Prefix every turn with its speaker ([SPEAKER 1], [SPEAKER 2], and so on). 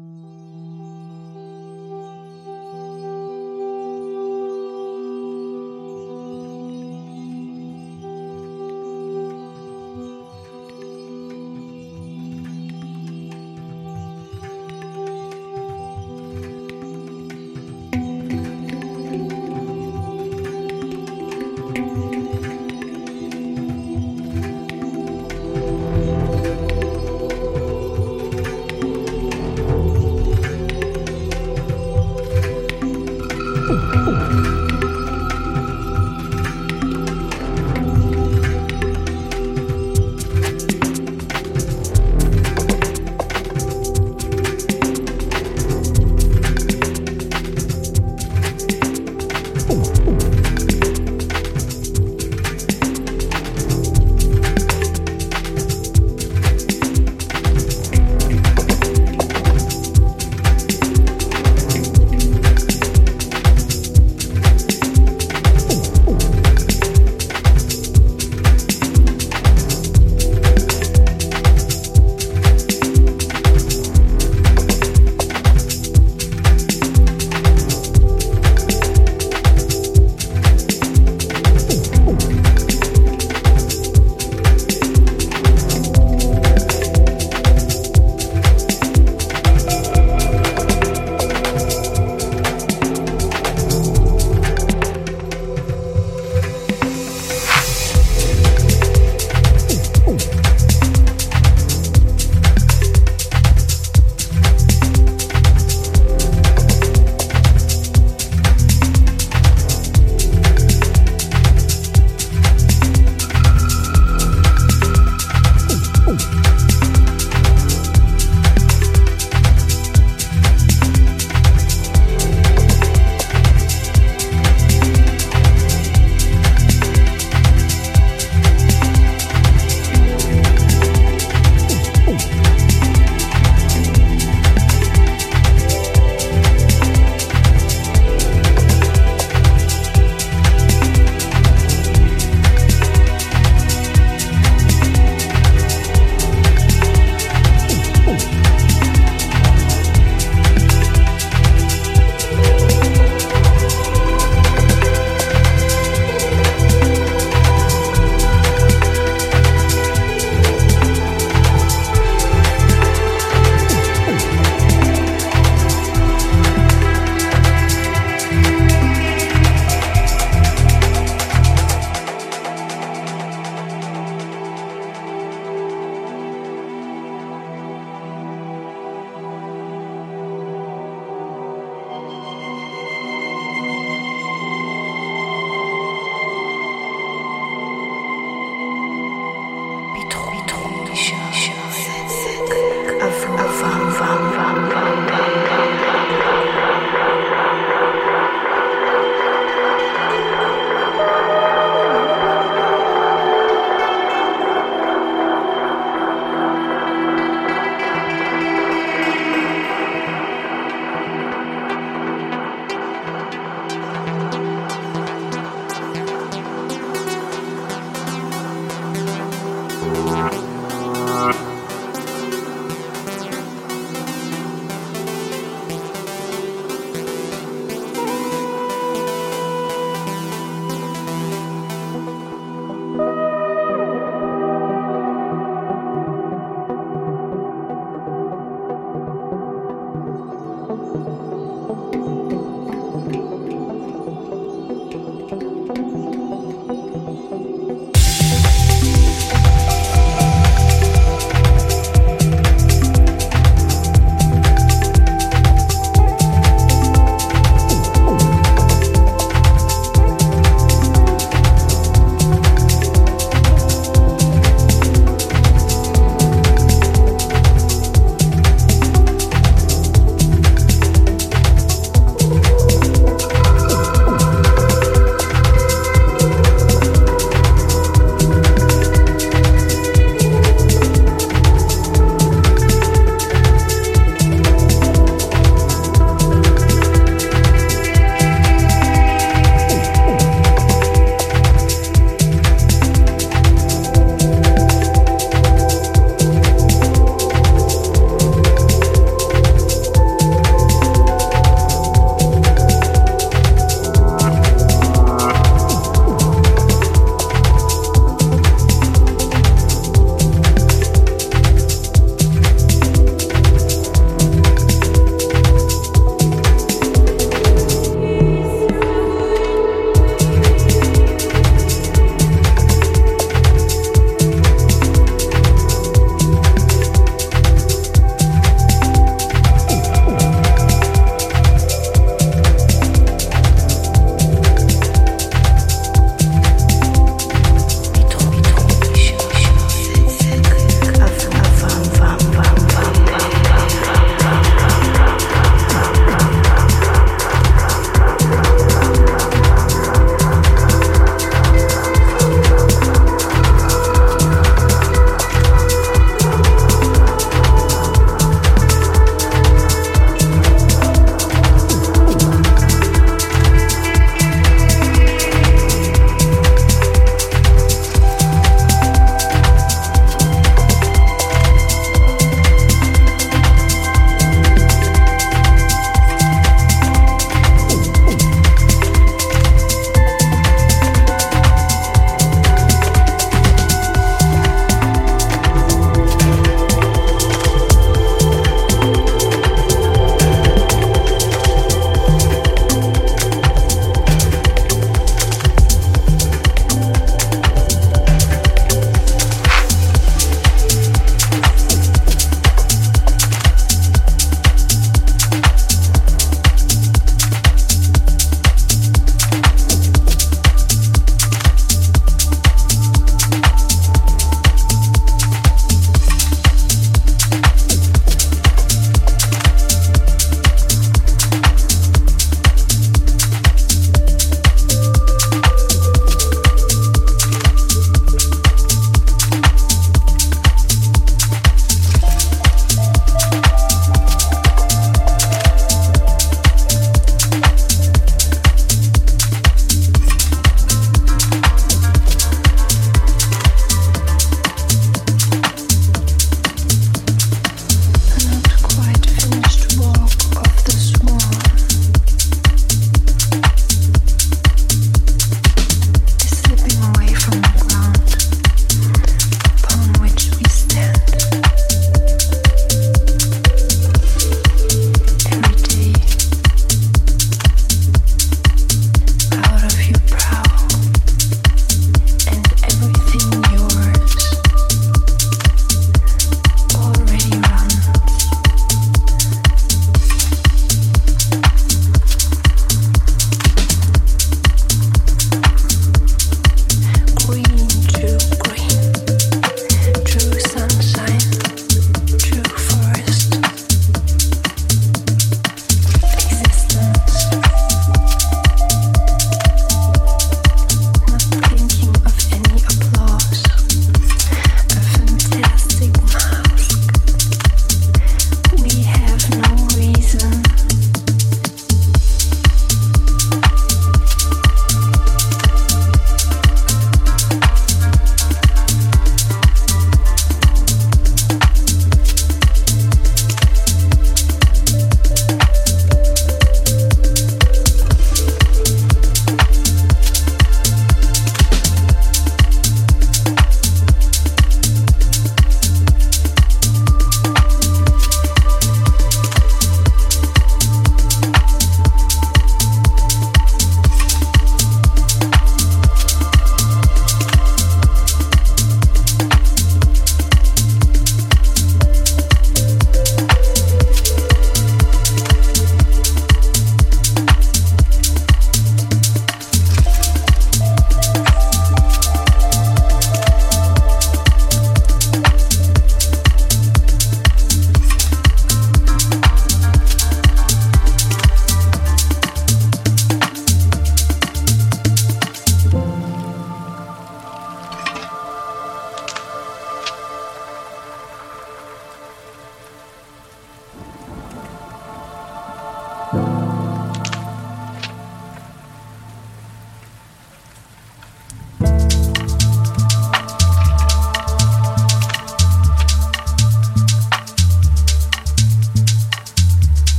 [SPEAKER 1] Mm-hmm.